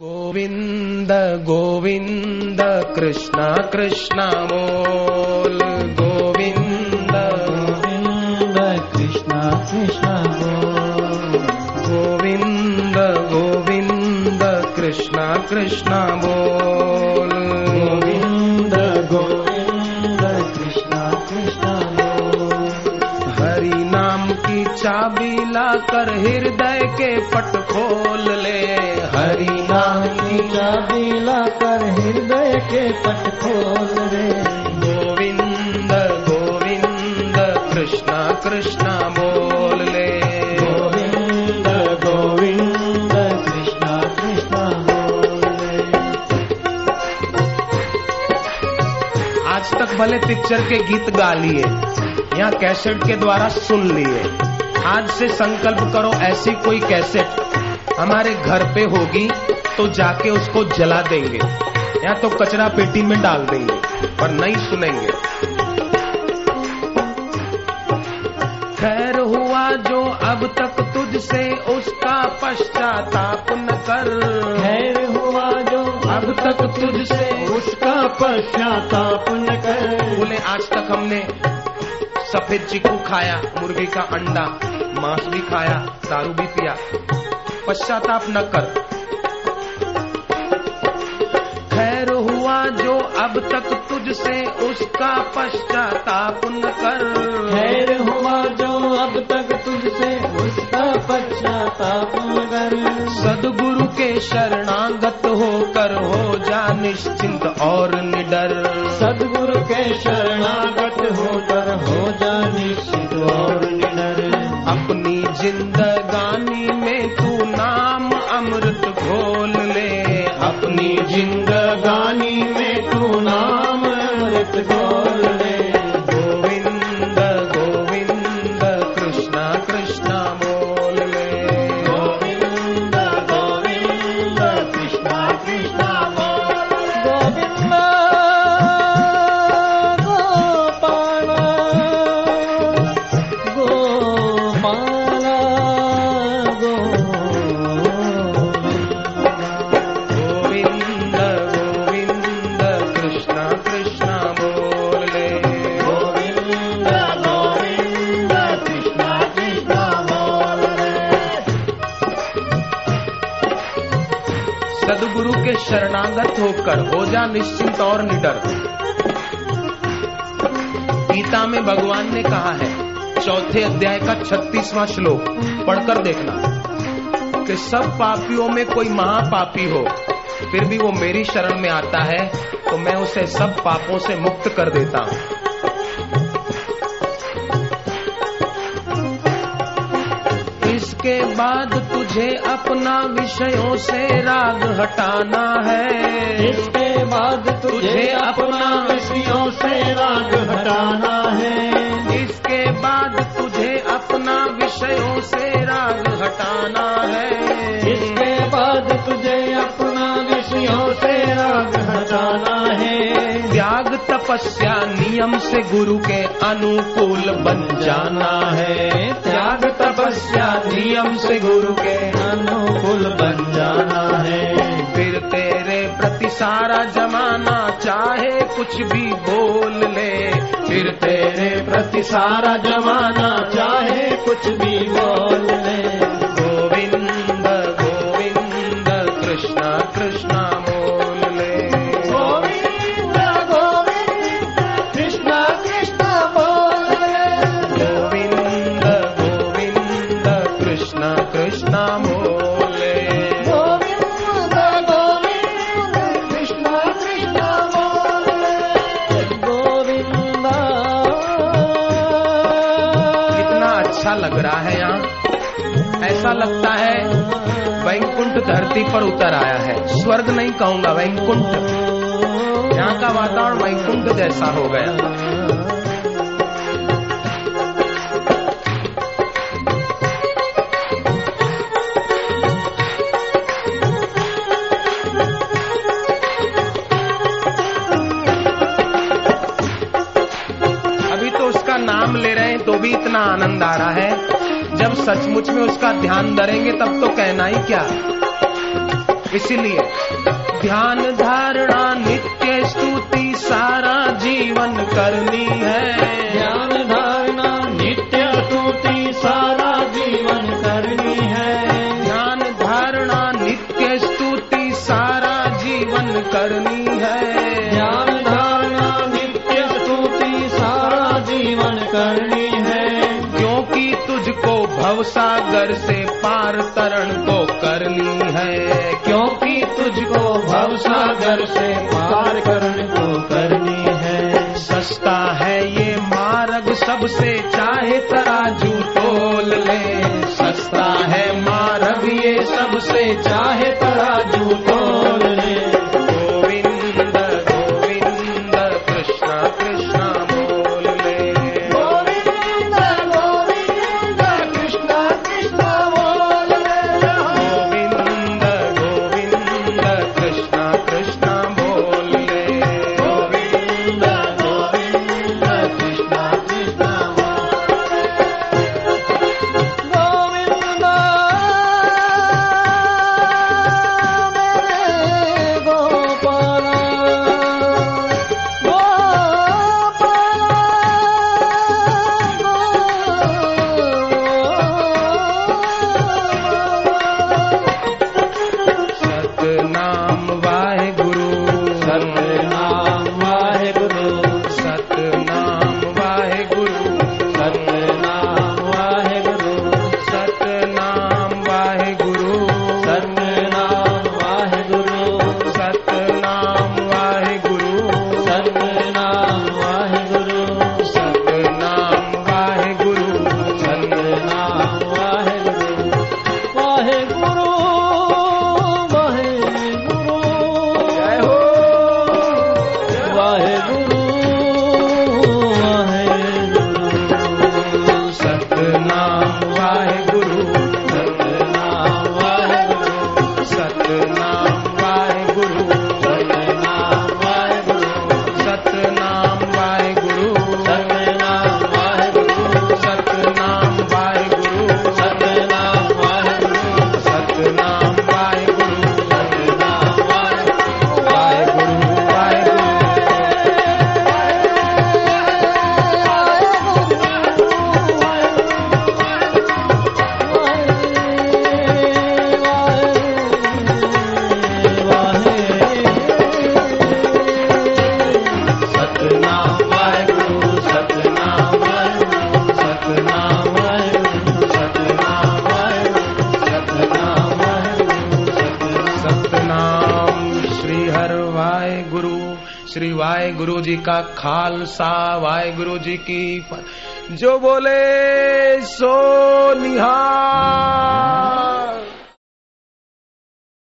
गोविन्द गोविन्द कृष्ण कृष्ण मोल गोविन्द गोविन्द कृष्ण कृष्ण गोविन्द गोविन्द कृष्ण कृष्ण बोल चाबी लाकर हृदय के पट खोल ले। हरि नाम की चाबी ला कर हृदय के पट खोल ले। गोविंद गोविंद कृष्णा कृष्ण बोल ले। गोविंद गोविन्द कृष्ण कृष्ण बोले आज तक भले पिक्चर के गीत गा लिए या कैसेट के द्वारा सुन लिए। आज से संकल्प करो ऐसी कोई कैसेट हमारे घर पे होगी तो जाके उसको जला देंगे। या तो कचरा पेटी में डाल देंगे पर नहीं सुनेंगे। खैर हुआ जो अब तक तुझसे उसका पश्चाताप न कर। खैर हुआ जो अब तक तुझसे उसका पश्चाताप न कर। बोले आज तक हमने सफ़ेद चिकू खाया, मुर्गी का अंडा, मांस भी खाया, दारू भी पिया। पश्चाताप न कर। खैर हुआ जो अब तक तुझसे, उसका पश्चाताप न कर। खैर हुआ जो अब तक तुझसे उसका पश्चाताप न कर सदगुरु के शरणागत होकर हो जा निश्चिंत और निडर। सदगुरु के शरणागत होकर हो जा निश्चिंत और निडर। अपनी जिंदगानी में तू नाम अमृत घोल ले। अपनी जिंदगानी में सदगुरु के शरणागत होकर, हो जा निश्चिंत और निडर। गीता में भगवान ने कहा है, चौथे अध्याय का छत्तीसवां श्लोक पढ़कर देखना, कि सब पापियों में कोई महापापी हो, फिर भी वो मेरी शरण में आता है तो मैं उसे सब पापों से मुक्त कर देता हूँ। इसके बाद तुझे अपना विषयों से राग हटाना है। इसके बाद तुझे अपना विषयों से राग हटाना है। इसके बाद तुझे अपना विषयों से राग हटाना है। इसके बाद तुझे अपना विषयों से राग हटाना है। त्याग तपस्या नियम से गुरु के अनुकूल बन जाना है। त्याग तपस्या नियम से गुरु के अनुकूल बन जाना है। फिर तेरे प्रति सारा जमाना चाहे कुछ भी बोल ले। फिर तेरे प्रति सारा जमाना चाहे कुछ भी बोल ले। अच्छा लग रहा है यहाँ। ऐसा लगता है वैकुंठ धरती पर उतर आया है। स्वर्ग नहीं कहूँगा, वैकुंठ। यहाँ का वातावरण वैकुंठ जैसा हो गया। भी इतना आनंद आ रहा है। जब सचमुच में उसका ध्यान धरेंगे तब तो कहना ही क्या। इसीलिए ध्यान धारणा नित्य स्तुति सारा जीवन करनी है। ध्यान धारणा नित्य स्तुति सारा जीवन करनी है। ध्यान धारणा नित्य स्तुति सारा जीवन करनी तुझको भवसागर से पार तरण को करनी है। क्योंकि तुझको भवसागर से पार करण को करनी है। सस्ता है ये मार्ग सबसे चाहे तराजू है श्री वाहेगुरु जी का खालसा वाहेगुरु जी की जो बोले सो निहार